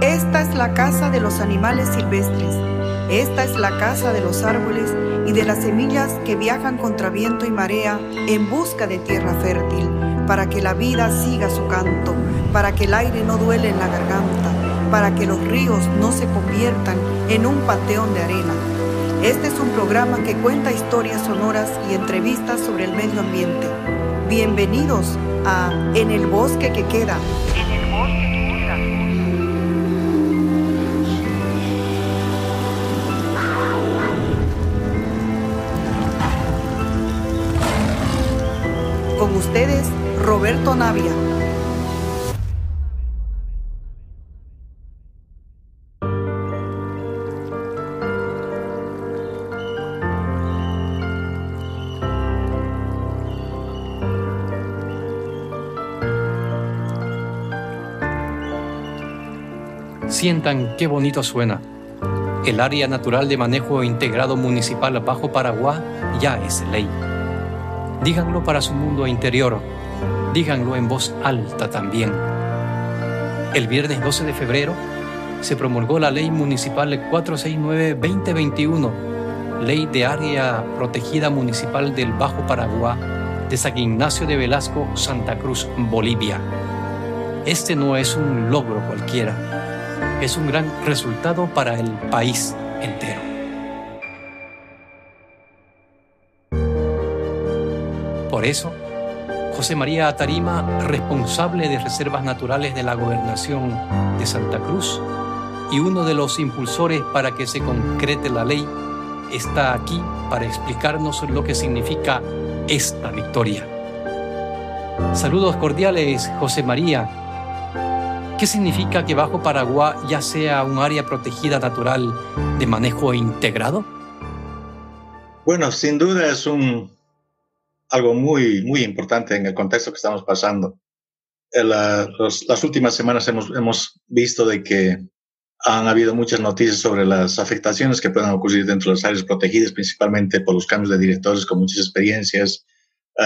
Esta es la casa de los animales silvestres. Esta es la casa de los árboles y de las semillas que viajan contra viento y marea en busca de tierra fértil, para que la vida siga su canto, para que el aire no duele en la garganta, para que los ríos no se conviertan en un panteón de arena. Este es un programa que cuenta historias sonoras y entrevistas sobre el medio ambiente. Bienvenidos a En el bosque que queda. Con ustedes, Roberto Navia. Sientan qué bonito suena. El área natural de manejo integrado municipal Bajo Paraguay ya es ley. Díganlo para su mundo interior. Díganlo en voz alta también. El viernes 12 de febrero se promulgó la Ley Municipal 469-2021, Ley de Área Protegida Municipal del Bajo Paraguay de San Ignacio de Velasco, Santa Cruz, Bolivia. Este no es un logro cualquiera es un gran resultado para el país entero. Eso, José María Atarima, responsable de reservas naturales de la gobernación de Santa Cruz y uno de los impulsores para que se concrete la ley, está aquí para explicarnos lo que significa esta victoria. Saludos cordiales, José María, ¿Qué significa que Bajo Paraguay ya sea un área protegida natural de manejo integrado? Bueno, sin duda es un, algo muy, muy importante en el contexto que estamos pasando. En las últimas semanas hemos, hemos visto de que han habido muchas noticias sobre las afectaciones que pueden ocurrir dentro de las áreas protegidas, principalmente por los cambios de directores con muchas experiencias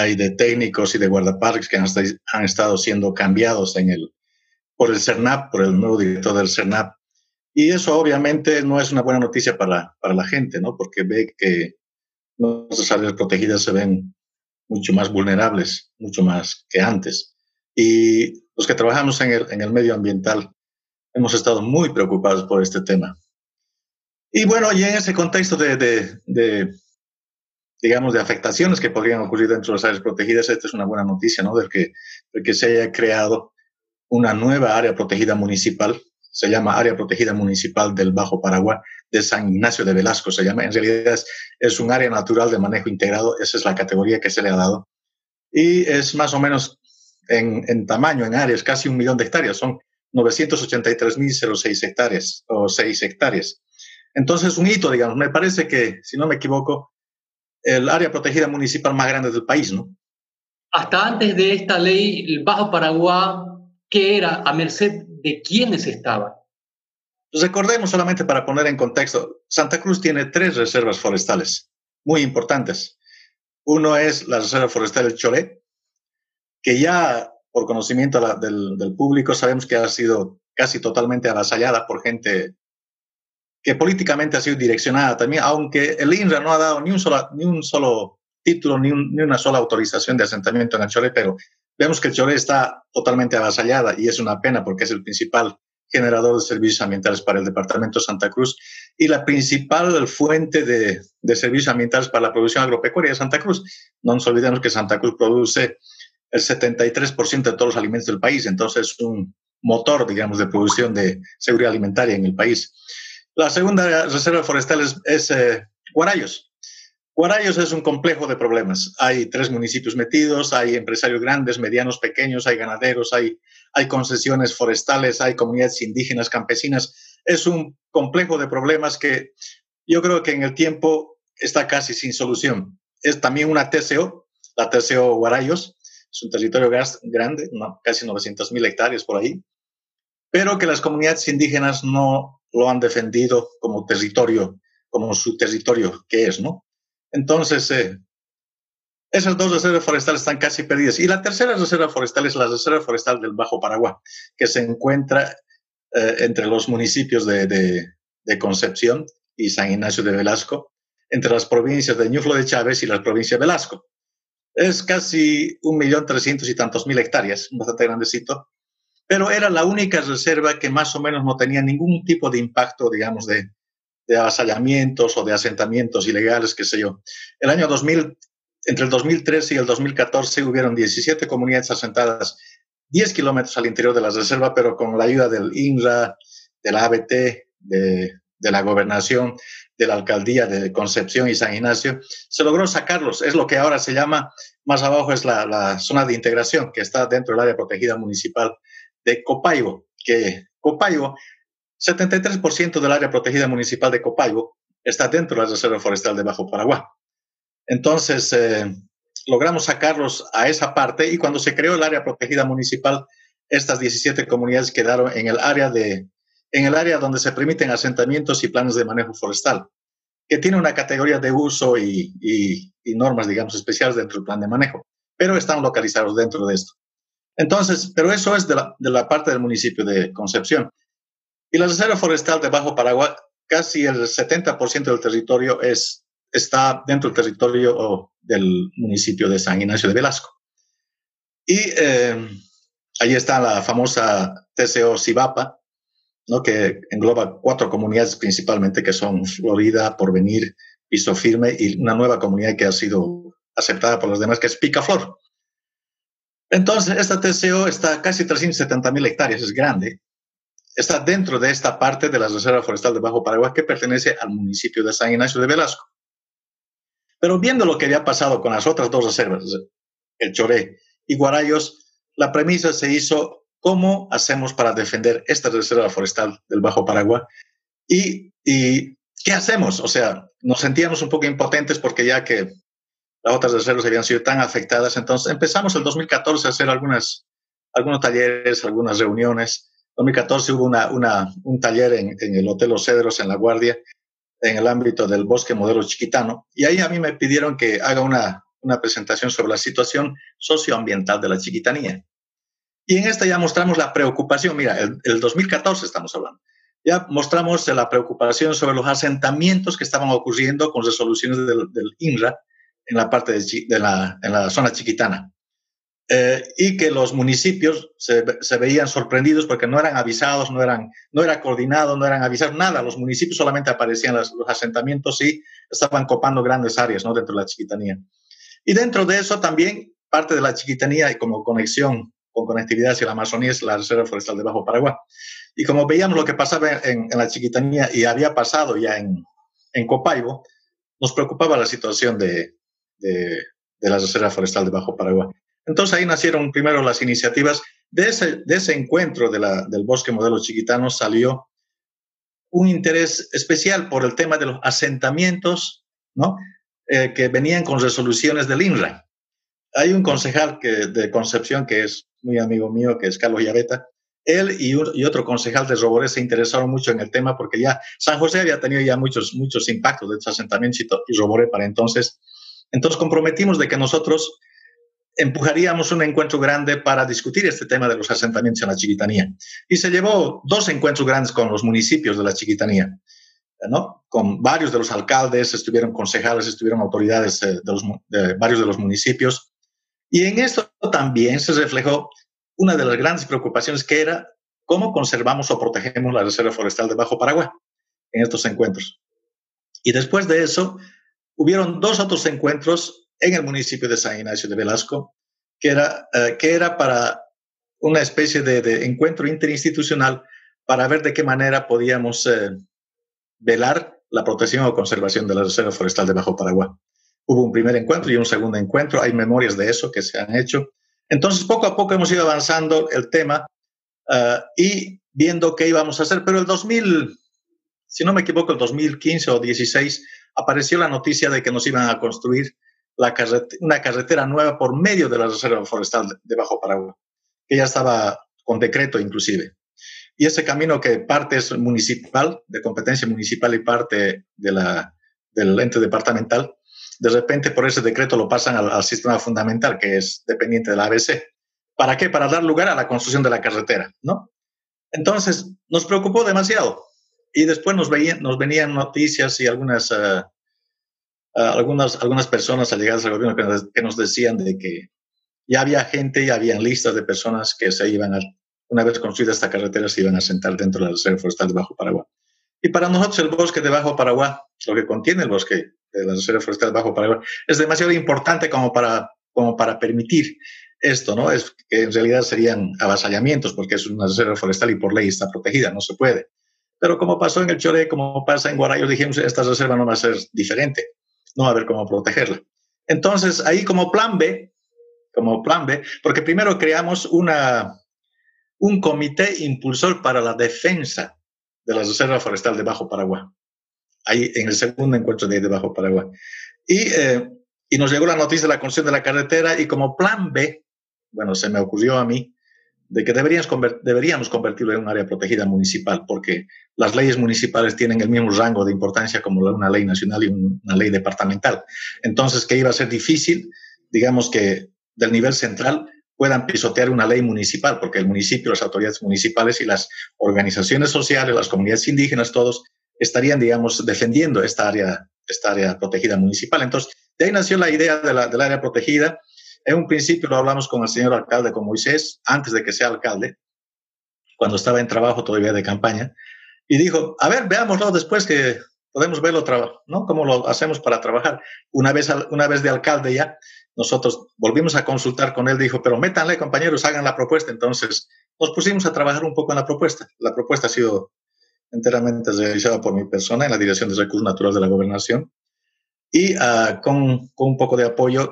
y de técnicos y de guardaparques que han, han estado siendo cambiados en el, por el CERNAP, por el nuevo director del CERNAP. Y eso obviamente no es una buena noticia para, para la gente, ¿no? Porque ve que nuestras áreas protegidas se ven mucho más vulnerables, mucho más que antes. Y los que trabajamos en el, en el medio ambiental hemos estado muy preocupados por este tema. Y bueno, y en ese contexto de, de, de, digamos, de afectaciones que podrían ocurrir dentro de las áreas protegidas, esta es una buena noticia, ¿no? Del que, del que se haya creado una nueva área protegida municipal, se llama Área Protegida Municipal del Bajo Paraguay de San Ignacio de Velasco, se llama, en realidad es, un área natural de manejo integrado, esa es la categoría que se le ha dado, y es más o menos en, tamaño, en áreas, casi un millón de hectáreas, son 983.006 hectáreas o 6 hectáreas. Entonces, un hito, digamos, me parece que, si no me equivoco, el área protegida municipal más grande del país, ¿no? Hasta antes de esta ley, el Bajo Paraguay qué era, a merced de quiénes estaba. Recordemos solamente para poner en contexto, Santa Cruz tiene tres reservas forestales muy importantes. Uno es la Reserva Forestal del Choré, que ya por conocimiento del, del, público sabemos que ha sido casi totalmente avasallada por gente que políticamente ha sido direccionada también, aunque el INRA no ha dado ni un solo, ni un solo título ni, ni una sola autorización de asentamiento en el Choré, pero Vemos que Choré está totalmente avasallada y es una pena porque es el principal generador de servicios ambientales para el departamento de Santa Cruz y la principal fuente de, de servicios ambientales para la producción agropecuaria de Santa Cruz. No nos olvidemos que Santa Cruz produce el 73% de todos los alimentos del país, entonces es un motor, digamos, de producción de seguridad alimentaria en el país. La segunda reserva forestal es, es eh, Guarayos. Guarayos es un complejo de problemas. Hay tres municipios metidos, hay empresarios grandes, medianos, pequeños, hay ganaderos, hay, hay concesiones forestales, hay comunidades indígenas, campesinas. Es un complejo de problemas que yo creo que en el tiempo está casi sin solución. Es también una TCO, la TCO Guarayos, es un territorio grande, casi 900 mil hectáreas por ahí, pero que las comunidades indígenas no lo han defendido como territorio, como su territorio que es, ¿no? Entonces, eh, esas dos reservas forestales están casi perdidas. Y la tercera reserva forestal es la reserva forestal del Bajo Paraguay, que se encuentra eh, entre los municipios de, Concepción y San Ignacio de Velasco, entre las provincias de Ñuflo de Chávez y la provincia de Velasco. Es casi un millón trescientos y tantos mil hectáreas, bastante grandecito, pero era la única reserva que más o menos no tenía ningún tipo de impacto, digamos, de, de avasallamientos o de asentamientos ilegales, qué sé yo. El año 2000, entre el 2013 y el 2014 hubieron 17 comunidades asentadas 10 kilómetros al interior de la reserva, pero con la ayuda del INRA, de la ABT, de, la gobernación, de la alcaldía de Concepción y San Ignacio, se logró sacarlos. Es lo que ahora se llama, más abajo es la, zona de integración, que está dentro del área protegida municipal de Copaibo, que Copaibo, 73% del área protegida municipal de Copaibo está dentro de la Reserva Forestal de Bajo Paraguay. Entonces, eh, logramos sacarlos a esa parte y cuando se creó el área protegida municipal, estas 17 comunidades quedaron en el área de en el área donde se permiten asentamientos y planes de manejo forestal, que tiene una categoría de uso y, y, normas, digamos, especiales dentro del plan de manejo, pero están localizados dentro de esto. Entonces, pero eso es de la, de la parte del municipio de Concepción. Y la reserva forestal de Bajo Paraguay, casi el 70% del territorio es está dentro del territorio del municipio de San Ignacio de Velasco. Y eh, ahí está la famosa TCO Cibapa, ¿no? que engloba cuatro comunidades principalmente, que son Florida, Porvenir, Piso Firme y una nueva comunidad que ha sido aceptada por los demás, que es Picaflor. Entonces, esta TCO está casi 370 mil hectáreas, es grande. Está dentro de esta parte de la Reserva Forestal de Bajo Paraguay que pertenece al municipio de San Ignacio de Velasco. Pero viendo lo que había pasado con las otras dos reservas, el Choré y Guarayos, la premisa se hizo cómo hacemos para defender esta reserva forestal del Bajo Paraguay y, qué hacemos. O sea, nos sentíamos un poco impotentes porque ya que las otras reservas habían sido tan afectadas, entonces empezamos el 2014 a hacer algunos talleres, algunas reuniones. En 2014 hubo una, una, un taller en, en el Hotel Los Cedros en La Guardia en el ámbito del bosque modelo chiquitano. Y ahí a mí me pidieron que haga una, una presentación sobre la situación socioambiental de la chiquitanía. Y en esta ya mostramos la preocupación, mira, el, el 2014 estamos hablando, ya mostramos la preocupación sobre los asentamientos que estaban ocurriendo con resoluciones del, del INRA en la parte de, de la, en la zona chiquitana. Eh, y que los municipios se, se, veían sorprendidos porque no eran avisados, no, eran, no era coordinado, no eran avisados, nada. Los municipios solamente aparecían los, los asentamientos y estaban copando grandes áreas ¿no? dentro de la chiquitanía. Y dentro de eso también parte de la chiquitanía y como conexión con conectividad hacia la Amazonía es la Reserva Forestal de Bajo Paraguay. Y como veíamos lo que pasaba en, en la chiquitanía y había pasado ya en, en Copaibo, nos preocupaba la situación de, de, de la Reserva Forestal de Bajo Paraguay. Entonces ahí nacieron primero las iniciativas. De ese, encuentro del bosque modelo chiquitano salió un interés especial por el tema de los asentamientos, ¿no? Eh, que venían con resoluciones del INRA. Hay un concejal de Concepción que es muy amigo mío, que es Carlos Llaveta. Él y, otro concejal de Roboré se interesaron mucho en el tema porque ya San José había tenido ya muchos, muchos impactos de estos asentamientos y Roboré para entonces. Entonces comprometimos de que nosotros empujaríamos un encuentro grande para discutir este tema de los asentamientos en la chiquitanía. Y se llevó dos encuentros grandes con los municipios de la chiquitanía, ¿no? Con varios de los alcaldes, estuvieron concejales, estuvieron autoridades eh, de, los, varios de los municipios. Y en esto también se reflejó una de las grandes preocupaciones que era cómo conservamos o protegemos la reserva forestal de Bajo Paraguay en estos encuentros. Y después de eso, hubieron dos otros encuentros en el municipio de San Ignacio de Velasco, que era, uh, que era para una especie de, de, encuentro interinstitucional para ver de qué manera podíamos eh, velar la protección o conservación de la Reserva Forestal de Bajo Paraguay. Hubo un primer encuentro y un segundo encuentro, hay memorias de eso que se han hecho. Entonces, poco a poco hemos ido avanzando el tema uh, y viendo qué íbamos a hacer, pero el 2000, si no me equivoco, el 2015 o 16, apareció la noticia de que nos iban a construir la una carretera nueva por medio de la Reserva Forestal de Bajo Paraguay, que ya estaba con decreto inclusive. Y ese camino que parte es municipal, de competencia municipal y parte de la, del ente departamental, de repente por ese decreto lo pasan al, sistema fundamental, que es dependiente de la ABC. ¿Para qué? Para dar lugar a la construcción de la carretera, ¿no? Entonces, nos preocupó demasiado. Y después nos, venían noticias y algunas, uh, algunas, algunas personas allegadas al gobierno que nos, que nos, decían de que ya había gente, ya habían listas de personas que se iban a, una vez construida esta carretera, se iban a sentar dentro de la Reserva Forestal de Bajo Paraguay. Y para nosotros el bosque de Bajo Paraguay, lo que contiene el bosque de la Reserva Forestal de Bajo Paraguay, es demasiado importante como para, como para permitir esto, ¿no? Es que en realidad serían avasallamientos porque es una reserva forestal y por ley está protegida, no se puede. Pero como pasó en el Choré, como pasa en Guarayos, dijimos, esta reserva no va a ser diferente, no va a haber cómo protegerla. Entonces, ahí como plan B, como plan B, porque primero creamos una, un comité impulsor para la defensa de la reserva forestal de Bajo Paraguay, ahí en el segundo encuentro de, de Bajo Paraguay. Y, eh, y nos llegó la noticia de la construcción de la carretera y como plan B, bueno, se me ocurrió a mí, de que deberíamos, convertirlo en un área protegida municipal, porque las leyes municipales tienen el mismo rango de importancia como una ley nacional y una ley departamental. Entonces, que iba a ser difícil, digamos que del nivel central puedan pisotear una ley municipal, porque el municipio, las autoridades municipales y las organizaciones sociales, las comunidades indígenas, todos estarían, digamos, defendiendo esta área, esta área protegida municipal. Entonces, de ahí nació la idea de la, del área protegida en un principio lo hablamos con el señor alcalde, con Moisés, antes de que sea alcalde, cuando estaba en trabajo todavía de campaña, y dijo, a ver, veámoslo después que podemos verlo, ¿no? ¿Cómo lo hacemos para trabajar? Una vez, una vez de alcalde ya, nosotros volvimos a consultar con él, dijo, pero métanle, compañeros, hagan la propuesta. Entonces, nos pusimos a trabajar un poco en la propuesta. La propuesta ha sido enteramente realizada por mi persona en la Dirección de Recursos Naturales de la Gobernación y uh, con, con, un poco de apoyo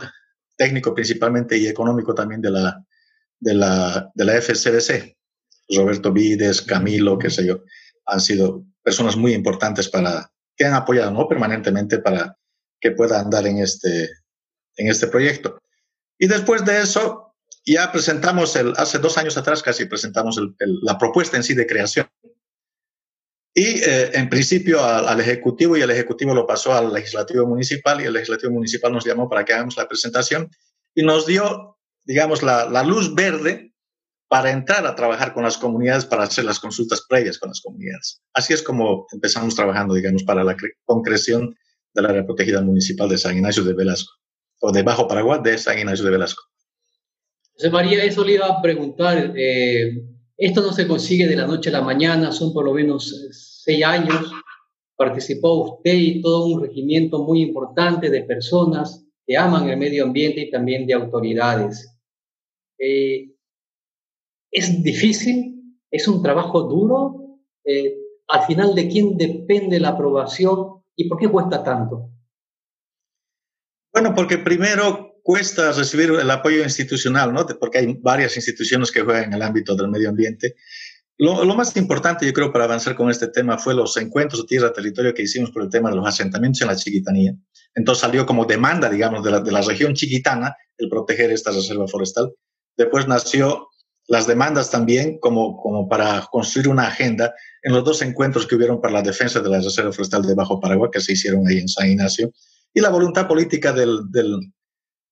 técnico principalmente y económico también de la, de la, de la FCDC. Roberto Vides, Camilo, qué sé yo, han sido personas muy importantes para, que han apoyado ¿no? permanentemente para que pueda andar en este, en este proyecto. Y después de eso, ya presentamos, el, hace dos años atrás casi presentamos el, el, la propuesta en sí de creación. Y eh, en principio al, al, Ejecutivo y el Ejecutivo lo pasó al Legislativo Municipal y el Legislativo Municipal nos llamó para que hagamos la presentación y nos dio, digamos, la, la luz verde para entrar a trabajar con las comunidades, para hacer las consultas previas con las comunidades. Así es como empezamos trabajando, digamos, para la concreción del área protegida municipal de San Ignacio de Velasco, o de Bajo Paraguay de San Ignacio de Velasco. José María, eso le iba a preguntar. Eh, esto no se consigue de la noche a la mañana, son por lo menos eh, seis años. Participó usted y todo un regimiento muy importante de personas que aman el medio ambiente y también de autoridades. Eh, es difícil, es un trabajo duro. Eh, al final, ¿de quién depende la aprobación y por qué cuesta tanto? Bueno, porque primero cuesta recibir el apoyo institucional, ¿no? Porque hay varias instituciones que juegan en el ámbito del medio ambiente. Lo, más importante, yo creo, para avanzar con este tema fue los encuentros de tierra-territorio que hicimos por el tema de los asentamientos en la Chiquitanía. Entonces salió como demanda, digamos, de la, de la región chiquitana el proteger esta reserva forestal. Después nació las demandas también como, como para construir una agenda en los dos encuentros que hubieron para la defensa de la reserva forestal de Bajo Paraguay, que se hicieron ahí en San Ignacio, y la voluntad política del,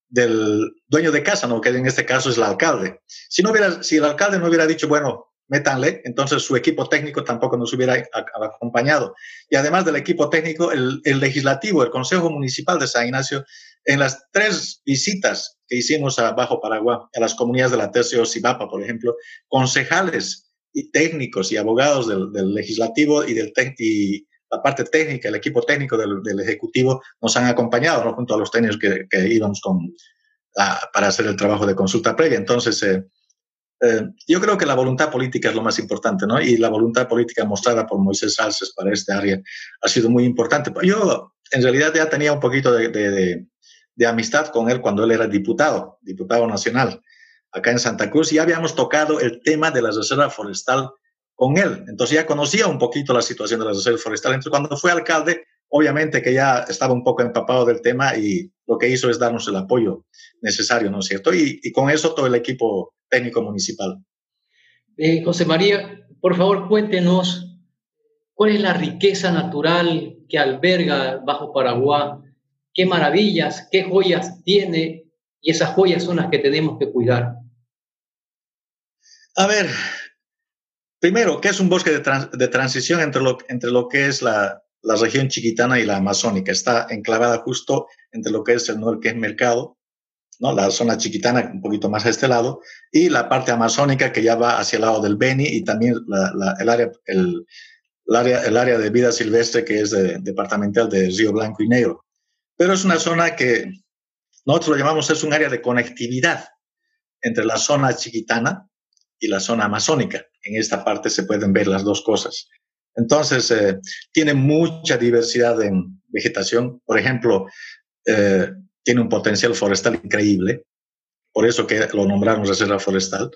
del dueño de casa, ¿no? que en este caso es el alcalde. Si, no hubiera, si el alcalde no hubiera dicho, bueno, métanle, entonces su equipo técnico tampoco nos hubiera acompañado. Y además del equipo técnico, el, legislativo, el Consejo Municipal de San Ignacio, en las tres visitas que hicimos a Bajo Paraguay, a las comunidades de la Tercio Cibapa, por ejemplo, concejales y técnicos y abogados del, del legislativo y del y la parte técnica, el equipo técnico del, del Ejecutivo nos han acompañado, ¿no? junto a los técnicos que, que íbamos con, a, para hacer el trabajo de consulta previa. Entonces, eh, eh, yo creo que la voluntad política es lo más importante, ¿no? Y la voluntad política mostrada por Moisés Salces para este área ha sido muy importante. Yo, en realidad, ya tenía un poquito de, de, de, de amistad con él cuando él era diputado, diputado nacional, acá en Santa Cruz, y ya habíamos tocado el tema de la reserva forestal con él. Entonces ya conocía un poquito la situación de la reserva forestal. Entonces cuando fue alcalde, obviamente que ya estaba un poco empapado del tema y lo que hizo es darnos el apoyo necesario, ¿no es cierto? Y, y con eso todo el equipo técnico municipal. Eh, José María, por favor cuéntenos cuál es la riqueza natural que alberga Bajo Paraguay, qué maravillas, qué joyas tiene y esas joyas son las que tenemos que cuidar. A ver, primero, ¿qué es un bosque de, transición entre lo, entre lo que es la, la, región chiquitana y la amazónica? Está enclavada justo entre lo que es el norte, que es mercado, ¿no? la zona chiquitana un poquito más a este lado, y la parte amazónica que ya va hacia el lado del Beni y también el, área, el, área, el área de vida silvestre que es departamental de Río Blanco y Negro. Pero es una zona que nosotros lo llamamos, es un área de conectividad entre la zona chiquitana y la zona amazónica. En esta parte se pueden ver las dos cosas. Entonces, eh, tiene mucha diversidad en vegetación. Por ejemplo, eh, tiene un potencial forestal increíble, por eso que lo nombraron reserva forestal.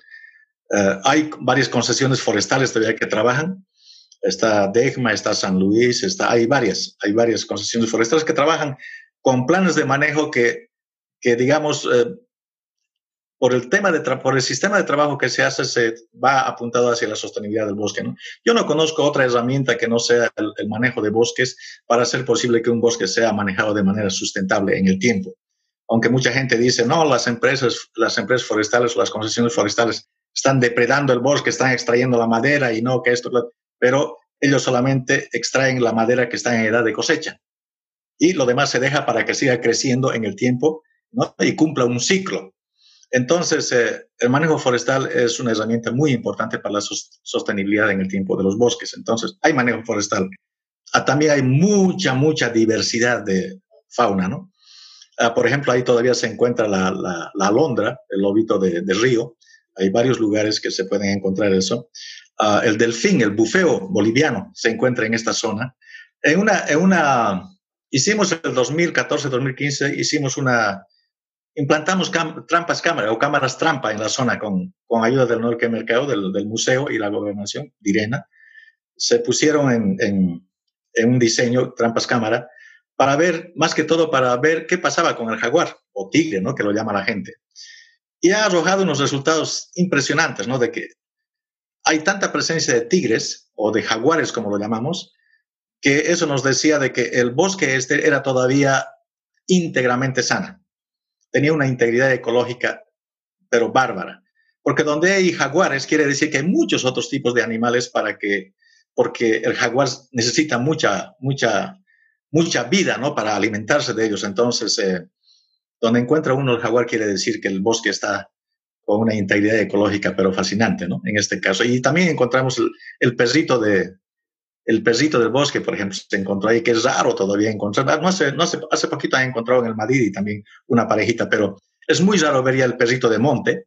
Eh, hay varias concesiones forestales todavía que trabajan. Está Degma, está San Luis, está, hay varias, hay varias concesiones forestales que trabajan con planes de manejo que, que digamos, eh, por el tema de por el sistema de trabajo que se hace se va apuntado hacia la sostenibilidad del bosque. ¿no? Yo no conozco otra herramienta que no sea el, manejo de bosques para hacer posible que un bosque sea manejado de manera sustentable en el tiempo. Aunque mucha gente dice, no, las empresas, las empresas forestales o las concesiones forestales están depredando el bosque, están extrayendo la madera y no que esto, pero ellos solamente extraen la madera que está en edad de cosecha. Y lo demás se deja para que siga creciendo en el tiempo ¿no? y cumpla un ciclo. Entonces, eh, el manejo forestal es una herramienta muy importante para la sostenibilidad en el tiempo de los bosques. Entonces, hay manejo forestal. Ah, también hay mucha, mucha diversidad de fauna, ¿no? Ah, por ejemplo, ahí todavía se encuentra la, la, alondra, el lobito de, río. Hay varios lugares que se pueden encontrar eso. Ah, el delfín, el bufeo boliviano, se encuentra en esta zona. En una, en una, hicimos el 2014-2015, hicimos una, implantamos trampas cámara o cámaras trampa en la zona con, con ayuda del Norte Mercado, del, del, museo y la gobernación, Direna. Se pusieron en, en, en, un diseño trampas cámara para ver, más que todo, para ver qué pasaba con el jaguar o tigre, ¿no? Que lo llama la gente. Y ha arrojado unos resultados impresionantes, ¿no? De que hay tanta presencia de tigres o de jaguares, como lo llamamos, que eso nos decía de que el bosque este era todavía íntegramente sana tenía una integridad ecológica, pero bárbara. Porque donde hay jaguares quiere decir que hay muchos otros tipos de animales para que, porque el jaguar necesita mucha, mucha, mucha vida, ¿no? Para alimentarse de ellos. Entonces, eh, donde encuentra uno el jaguar quiere decir que el bosque está con una integridad ecológica, pero fascinante, ¿no? En este caso. Y también encontramos el, el perrito de, el perrito del bosque, por ejemplo, se encontró ahí, que es raro todavía encontrar. No hace, no hace, hace poquito han encontrado en el Madrid también una parejita, pero es muy raro ver ya el perrito de monte.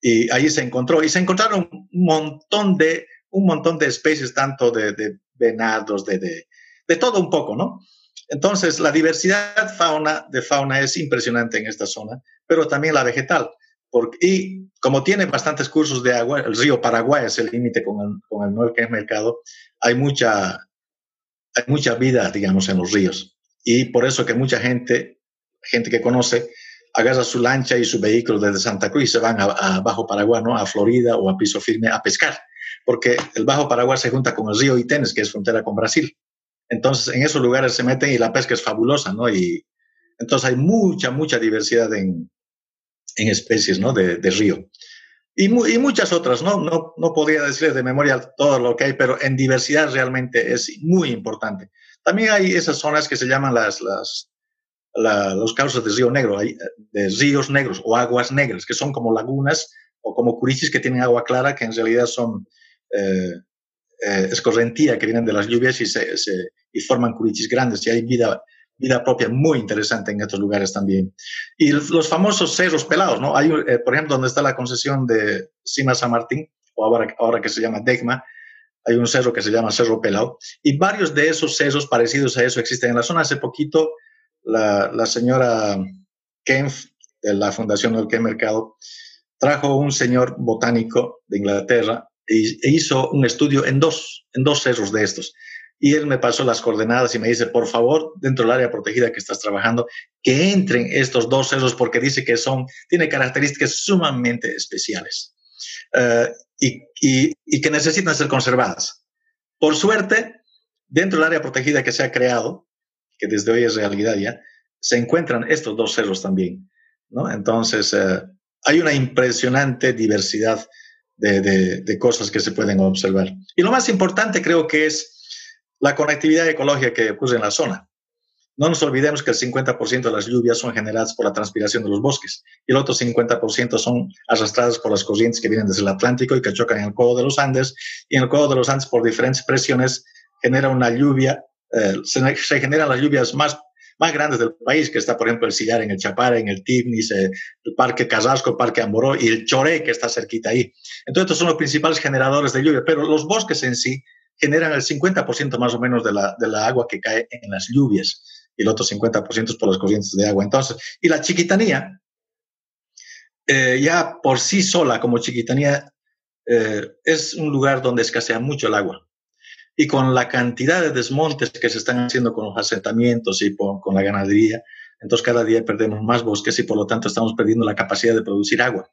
Y ahí se encontró. Y se encontraron un montón de, un montón de especies, tanto de, de venados, de, de, de, todo un poco, ¿no? Entonces, la diversidad fauna, de fauna es impresionante en esta zona, pero también la vegetal. Porque, y como tiene bastantes cursos de agua, el río Paraguay es el límite con el, con el Nuevo Mercado, hay mucha, hay mucha vida, digamos, en los ríos. Y por eso que mucha gente, gente que conoce, agarra su lancha y su vehículo desde Santa Cruz y se van a, Bajo Paraguay, ¿no? a Florida o a Piso Firme a pescar, porque el Bajo Paraguay se junta con el río Itenes, que es frontera con Brasil. Entonces, en esos lugares se meten y la pesca es fabulosa, ¿no? Y entonces hay mucha, mucha diversidad en, en especies, ¿no? De, de río y, muchas otras, ¿no? ¿no? No podría decirles de memoria todo lo que hay, pero en diversidad realmente es muy importante. También hay esas zonas que se llaman las, las, los cauces de río negro, de ríos negros o aguas negras, que son como lagunas o como curichis que tienen agua clara, que en realidad son eh, eh, escorrentía que vienen de las lluvias y, se, se, y forman curichis grandes y hay vida vida propia muy interesante en estos lugares también. Y los famosos cerros pelados, ¿no? Hay, eh, por ejemplo, donde está la concesión de Cima San Martín, o ahora, que se llama Degma, hay un cerro que se llama Cerro Pelado, y varios de esos cerros parecidos a eso existen en la zona. Hace poquito, la, señora Kempf, de la Fundación del Mercado, trajo un señor botánico de Inglaterra e hizo un estudio en dos, en dos cerros de estos y él me pasó las coordenadas y me dice, por favor, dentro del área protegida que estás trabajando, que entren estos dos cerros porque dice que son, tiene características sumamente especiales uh, y, y, que necesitan ser conservadas. Por suerte, dentro del área protegida que se ha creado, que desde hoy es realidad ya, se encuentran estos dos cerros también, ¿no? Entonces, uh, hay una impresionante diversidad de, cosas que se pueden observar. Y lo más importante creo que es la conectividad ecológica que ocurre en la zona. No nos olvidemos que el 50% de las lluvias son generadas por la transpiración de los bosques y el otro 50% son arrastradas por las corrientes que vienen desde el Atlántico y que chocan en el codo de los Andes. Y en el codo de los Andes, por diferentes presiones, genera una lluvia, eh, se, generan las lluvias más, más grandes del país, que está, por ejemplo, el Sillar en el Chapare, en el Tignis, eh, el Parque Casasco, el Parque Amoró y el Choré, que está cerquita ahí. Entonces, estos son los principales generadores de lluvia, pero los bosques en sí generan el 50% más o menos de la, de la agua que cae en las lluvias y el otro 50% por las corrientes de agua. Entonces, y la chiquitanía, eh, ya por sí sola como chiquitanía, eh, es un lugar donde escasea mucho el agua. Y con la cantidad de desmontes que se están haciendo con los asentamientos y con la ganadería, entonces cada día perdemos más bosques y por lo tanto estamos perdiendo la capacidad de producir agua.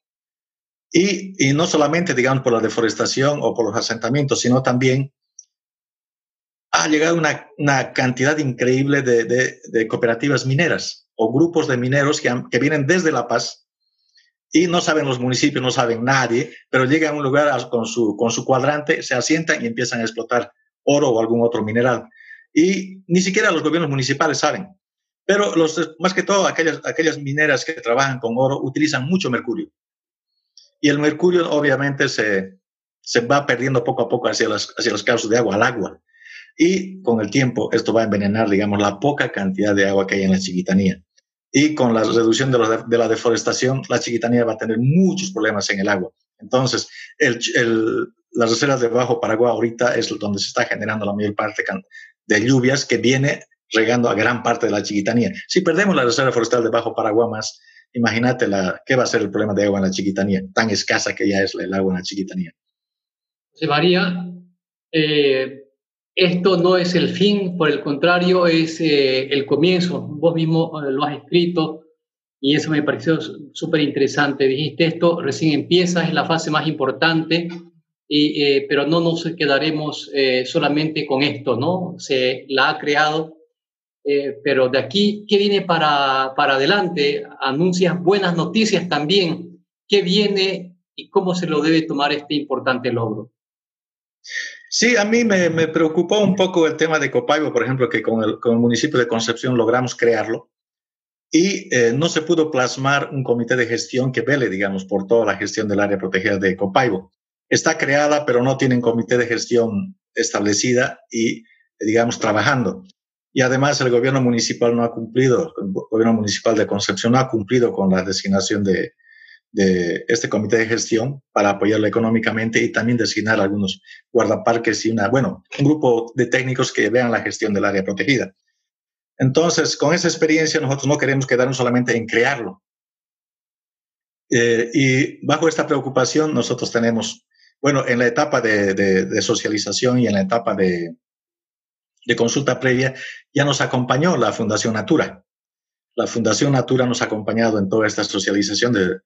Y, y no solamente, digamos, por la deforestación o por los asentamientos, sino también ha llegado una, una cantidad increíble de, de, cooperativas mineras o grupos de mineros que, que, vienen desde La Paz y no saben los municipios, no saben nadie, pero llegan a un lugar con su, con su cuadrante, se asientan y empiezan a explotar oro o algún otro mineral. Y ni siquiera los gobiernos municipales saben. Pero los, más que todo, aquellas, aquellas mineras que trabajan con oro utilizan mucho mercurio. Y el mercurio obviamente se, se va perdiendo poco a poco hacia, las, hacia los cauces de agua, al agua. Y con el tiempo esto va a envenenar, digamos, la poca cantidad de agua que hay en la chiquitanía. Y con la reducción de, de la deforestación, la chiquitanía va a tener muchos problemas en el agua. Entonces, el, el, las reservas de Bajo Paraguay ahorita es donde se está generando la mayor parte de lluvias que viene regando a gran parte de la chiquitanía. Si perdemos la reserva forestal de Bajo Paraguay más, imagínate la, qué va a ser el problema de agua en la chiquitanía, tan escasa que ya es el agua en la chiquitanía. José María, eh, esto no es el fin, por el contrario, es eh, el comienzo. Vos mismo eh, lo has escrito y eso me pareció súper interesante. Dijiste esto, recién empieza, es la fase más importante, y, eh, pero no nos quedaremos solamente con esto, ¿no? Se la ha creado, pero de aquí, ¿qué viene para, para adelante? Anuncias buenas noticias también. ¿Qué viene y cómo se lo debe tomar este importante logro? Sí, a mí me, preocupó un poco el tema de Copaibo, por ejemplo, que con el, con el municipio de Concepción logramos crearlo y eh, no se pudo plasmar un comité de gestión que vele, digamos, por toda la gestión del área protegida de Copaibo. Está creada, pero no tienen comité de gestión establecida y, digamos, trabajando. Y además el gobierno municipal no ha cumplido, el gobierno municipal de Concepción no ha cumplido con la designación de, de este comité de gestión para apoyarlo económicamente y también designar algunos guardaparques y una, bueno, un grupo de técnicos que vean la gestión del área protegida. Entonces, con esa experiencia nosotros no queremos quedarnos solamente en crearlo. Eh, y bajo esta preocupación nosotros tenemos, bueno, en la etapa de socialización y en la etapa de, de consulta previa, ya nos acompañó la Fundación Natura. La Fundación Natura nos ha acompañado en toda esta socialización de,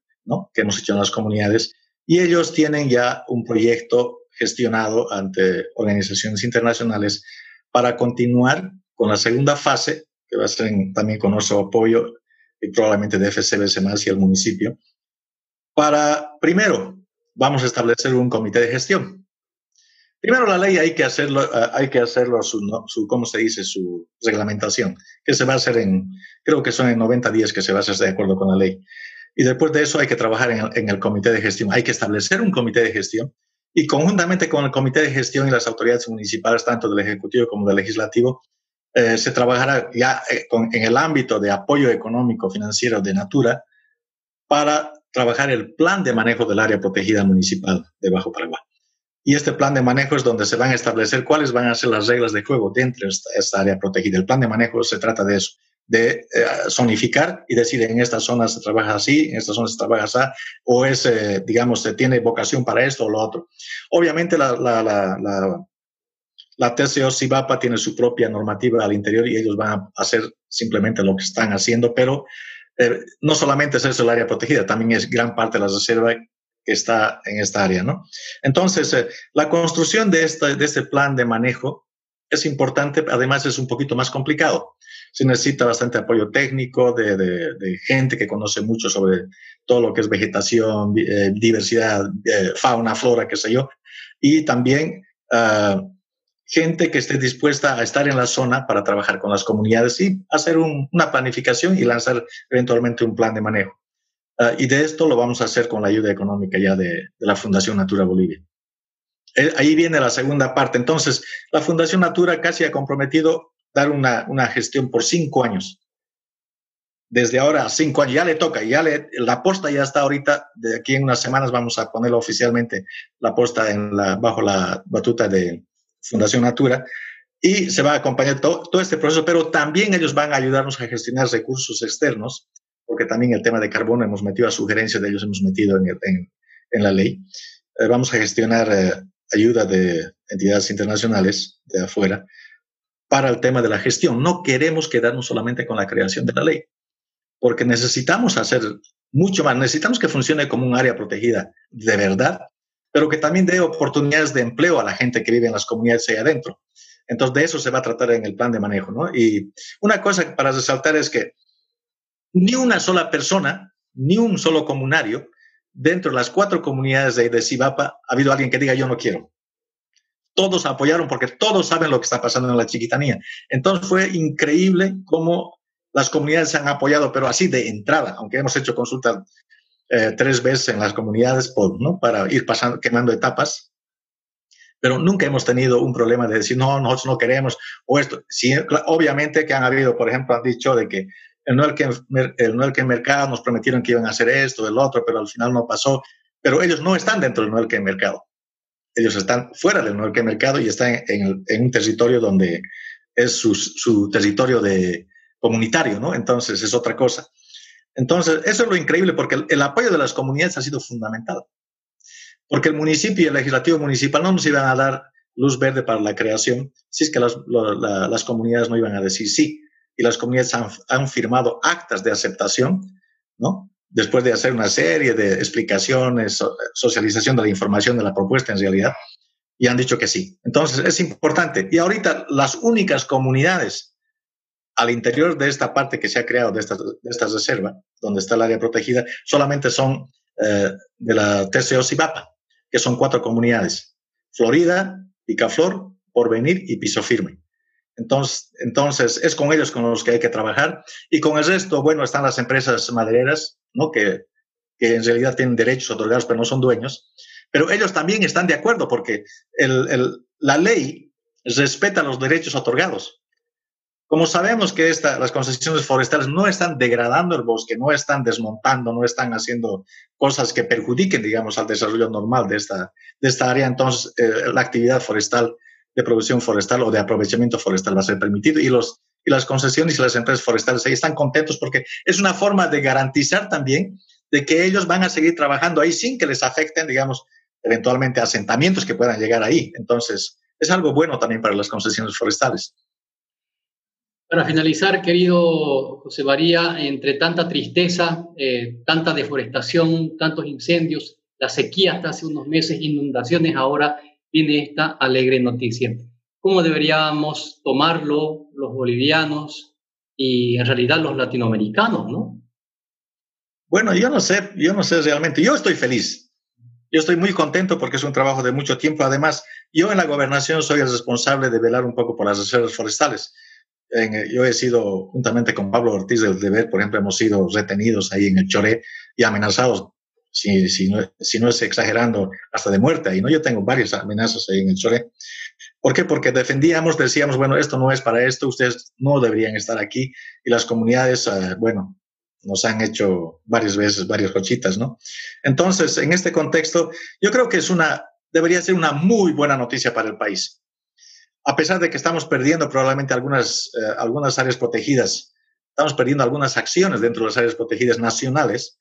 que hemos hecho en las comunidades, y ellos tienen ya un proyecto gestionado ante organizaciones internacionales para continuar con la segunda fase, que va a ser también con nuestro apoyo y probablemente de FCBS más y el municipio, para, primero, vamos a establecer un comité de gestión. Primero la ley hay que hacerlo, eh, hay que hacerlo su, su, ¿cómo se dice? Su reglamentación, que se va a hacer en, creo que son en 90 días que se va a hacer de acuerdo con la ley. Y después de eso hay que trabajar en el, comité de gestión. Hay que establecer un comité de gestión y conjuntamente con el comité de gestión y las autoridades municipales, tanto del Ejecutivo como del Legislativo, eh, se trabajará ya eh, en el ámbito de apoyo económico financiero de Natura para trabajar el plan de manejo del área protegida municipal de Bajo Paraguay. Y este plan de manejo es donde se van a establecer cuáles van a ser las reglas de juego dentro de esta área protegida. El plan de manejo se trata de eso de eh, zonificar y decir en esta zona se trabaja así, en esta zona se trabaja así, o es, eh, digamos, se tiene vocación para esto o lo otro. Obviamente la, la, la, la, la TCO Cibapa tiene su propia normativa al interior y ellos van a hacer simplemente lo que están haciendo, pero eh, no solamente es eso el área protegida, también es gran parte de la reserva que está en esta área, ¿no? Entonces, la construcción de, esta, de este plan de manejo es importante, además es un poquito más complicado se necesita bastante apoyo técnico de, gente que conoce mucho sobre todo lo que es vegetación, eh, diversidad, eh, fauna, flora, qué sé yo, y también ah, gente que esté dispuesta a estar en la zona para trabajar con las comunidades y hacer una planificación y lanzar eventualmente un plan de manejo. Ah, y de esto lo vamos a hacer con la ayuda económica ya de, la Fundación Natura Bolivia. Eh, ahí viene la segunda parte. Entonces, la Fundación Natura casi ha comprometido dar una, una gestión por cinco años. Desde ahora cinco años, ya le toca, ya le, la posta ya está ahorita, de aquí en unas semanas vamos a ponerlo oficialmente, la posta en la, bajo la batuta de Fundación Natura, y se va a acompañar todo, todo este proceso, pero también ellos van a ayudarnos a gestionar recursos externos porque también el tema de carbono hemos metido a sugerencias de ellos, hemos metido en, en, la ley. Eh, vamos a gestionar eh, ayuda de entidades internacionales de afuera para el tema de la gestión. No queremos quedarnos solamente con la creación de la ley, porque necesitamos hacer mucho más. Necesitamos que funcione como un área protegida de verdad, pero que también dé oportunidades de empleo a la gente que vive en las comunidades ahí adentro. Entonces, de eso se va a tratar en el plan de manejo. ¿no? Y una cosa para resaltar es que ni una sola persona, ni un solo comunario, dentro de las cuatro comunidades de, de Sibapa, ha habido alguien que diga yo no quiero. Todos apoyaron porque todos saben lo que está pasando en la chiquitanía. Entonces fue increíble cómo las comunidades se han apoyado, pero así de entrada, aunque hemos hecho consultas eh, tres veces en las comunidades por, ¿no? para ir pasando, quemando etapas, pero nunca hemos tenido un problema de decir, no, nosotros no queremos, o esto. Sí, obviamente que han habido, por ejemplo, han dicho de que el el que, Mercado nos prometieron que iban a hacer esto, el otro, pero al final no pasó. Pero ellos no están dentro del que Mercado. Ellos están fuera del Mercado y están en, un territorio donde es su, territorio de comunitario, ¿no? Entonces es otra cosa. Entonces, eso es lo increíble porque el, apoyo de las comunidades ha sido fundamental. Porque el municipio y el legislativo municipal no nos iban a dar luz verde para la creación si es que las, las comunidades no iban a decir sí y las comunidades han, firmado actas de aceptación, ¿no? Después de hacer una serie de explicaciones, socialización de la información de la propuesta en realidad, y han dicho que sí. Entonces, es importante. Y ahorita las únicas comunidades al interior de esta parte que se ha creado, de esta, de esta reserva, donde está el área protegida, solamente son eh, de la TCO Cibapa, que son cuatro comunidades. Florida, Picaflor, Porvenir y Piso Firme. Entonces, entonces, es con ellos con los que hay que trabajar. Y con el resto, bueno, están las empresas madereras, ¿no? Que, que en realidad tienen derechos otorgados, pero no son dueños. Pero ellos también están de acuerdo porque el, el, la ley respeta los derechos otorgados. Como sabemos que esta, las concesiones forestales no están degradando el bosque, no están desmontando, no están haciendo cosas que perjudiquen, digamos, al desarrollo normal de esta, de esta área, entonces eh, la actividad forestal de producción forestal o de aprovechamiento forestal va a ser permitido y, los, y las concesiones y las empresas forestales ahí están contentos porque es una forma de garantizar también de que ellos van a seguir trabajando ahí sin que les afecten, digamos, eventualmente asentamientos que puedan llegar ahí. Entonces, es algo bueno también para las concesiones forestales. Para finalizar, querido José María, entre tanta tristeza, eh, tanta deforestación, tantos incendios, la sequía hasta hace unos meses, inundaciones ahora, viene esta alegre noticia. ¿Cómo deberíamos tomarlo los bolivianos y en realidad los latinoamericanos, no? Bueno, yo no sé, yo no sé realmente. Yo estoy feliz. Yo estoy muy contento porque es un trabajo de mucho tiempo. Además, yo en la gobernación soy el responsable de velar un poco por las reservas forestales. yo he sido, juntamente con Pablo Ortiz del Deber, por ejemplo, hemos sido retenidos ahí en el Choré y amenazados si, si, no, si no es exagerando, hasta de muerte. Y no, yo tengo varias amenazas ahí en el Chore. ¿Por qué? Porque defendíamos, decíamos, bueno, esto no es para esto, ustedes no deberían estar aquí. Y las comunidades, uh, bueno, nos han hecho varias veces, varias cochitas, ¿no? Entonces, en este contexto, yo creo que es una, debería ser una muy buena noticia para el país. A pesar de que estamos perdiendo probablemente algunas, uh, algunas áreas protegidas, estamos perdiendo algunas acciones dentro de las áreas protegidas nacionales,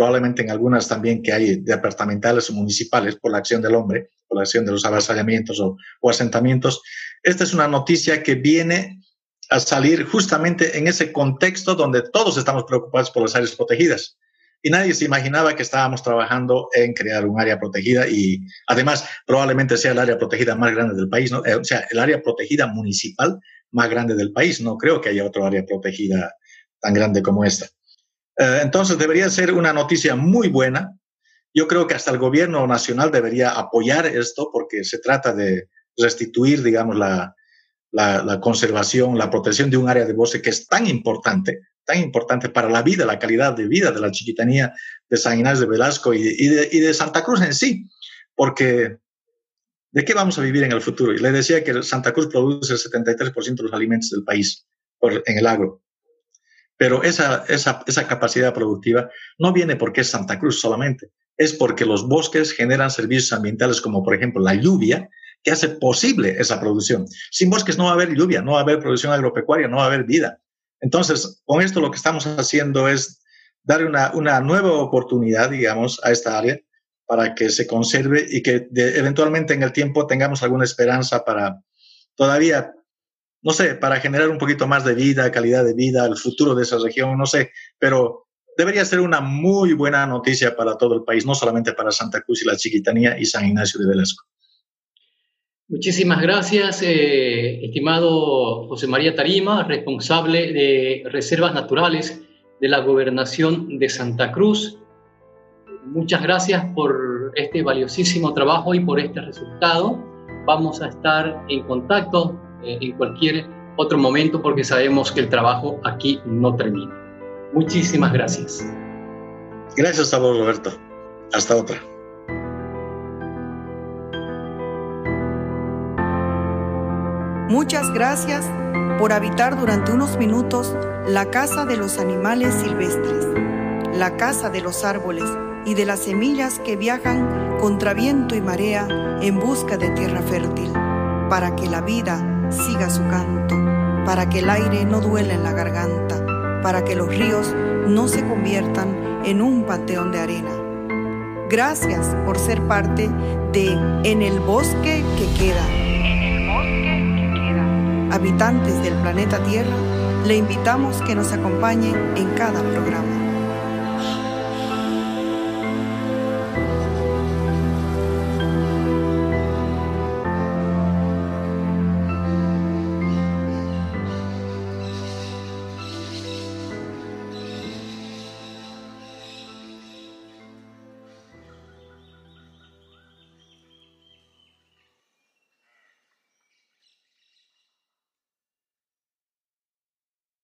probablemente en algunas también que hay departamentales o municipales por la acción del hombre, por la acción de los avasallamientos o, asentamientos. Esta es una noticia que viene a salir justamente en ese contexto donde todos estamos preocupados por las áreas protegidas. Y nadie se imaginaba que estábamos trabajando en crear un área protegida y además probablemente sea el área protegida más grande del país, ¿no? Eh, o sea, el área protegida municipal más grande del país. No creo que haya otra área protegida tan grande como esta. Eh, entonces debería ser una noticia muy buena. Yo creo que hasta el gobierno nacional debería apoyar esto porque se trata de restituir, digamos, la, conservación, la protección de un área de bosque que es tan importante, tan importante para la vida, la calidad de vida de la chiquitanía de San Ignacio de Velasco y de, Santa Cruz en sí. Porque ¿de qué vamos a vivir en el futuro? Y le decía que Santa Cruz produce el 73% de los alimentos del país en el agro. Pero esa, esa, esa capacidad productiva no viene porque es Santa Cruz solamente, es porque los bosques generan servicios ambientales como por ejemplo la lluvia, que hace posible esa producción. Sin bosques no va a haber lluvia, no va a haber producción agropecuaria, no va a haber vida. Entonces, con esto lo que estamos haciendo es dar una, una nueva oportunidad, digamos, a esta área para que se conserve y que eventualmente en el tiempo tengamos alguna esperanza para todavía, no sé, para generar un poquito más de vida, calidad de vida, el futuro de esa región, no sé, pero debería ser una muy buena noticia para todo el país, no solamente para Santa Cruz y la Chiquitanía y San Ignacio de Velasco. Muchísimas gracias, eh, estimado José María Tarima, responsable de Reservas Naturales de la Gobernación de Santa Cruz muchas gracias por este valiosísimo trabajo y por este resultado. Vamos a estar en contacto eh, en cualquier otro momento porque sabemos que el trabajo aquí no termina. Muchísimas gracias. Gracias a vos, Roberto. Hasta otra. Muchas gracias por habitar durante unos minutos la casa de los animales silvestres, la casa de los árboles y de las semillas que viajan contra viento y marea en busca de tierra fértil, para que la vida siga su canto, para que el aire no duela en la garganta, para que los ríos no se conviertan en un panteón de arena. Gracias por ser parte de En el bosque que queda. Habitantes del planeta Tierra, le invitamos que nos acompañe en cada programa.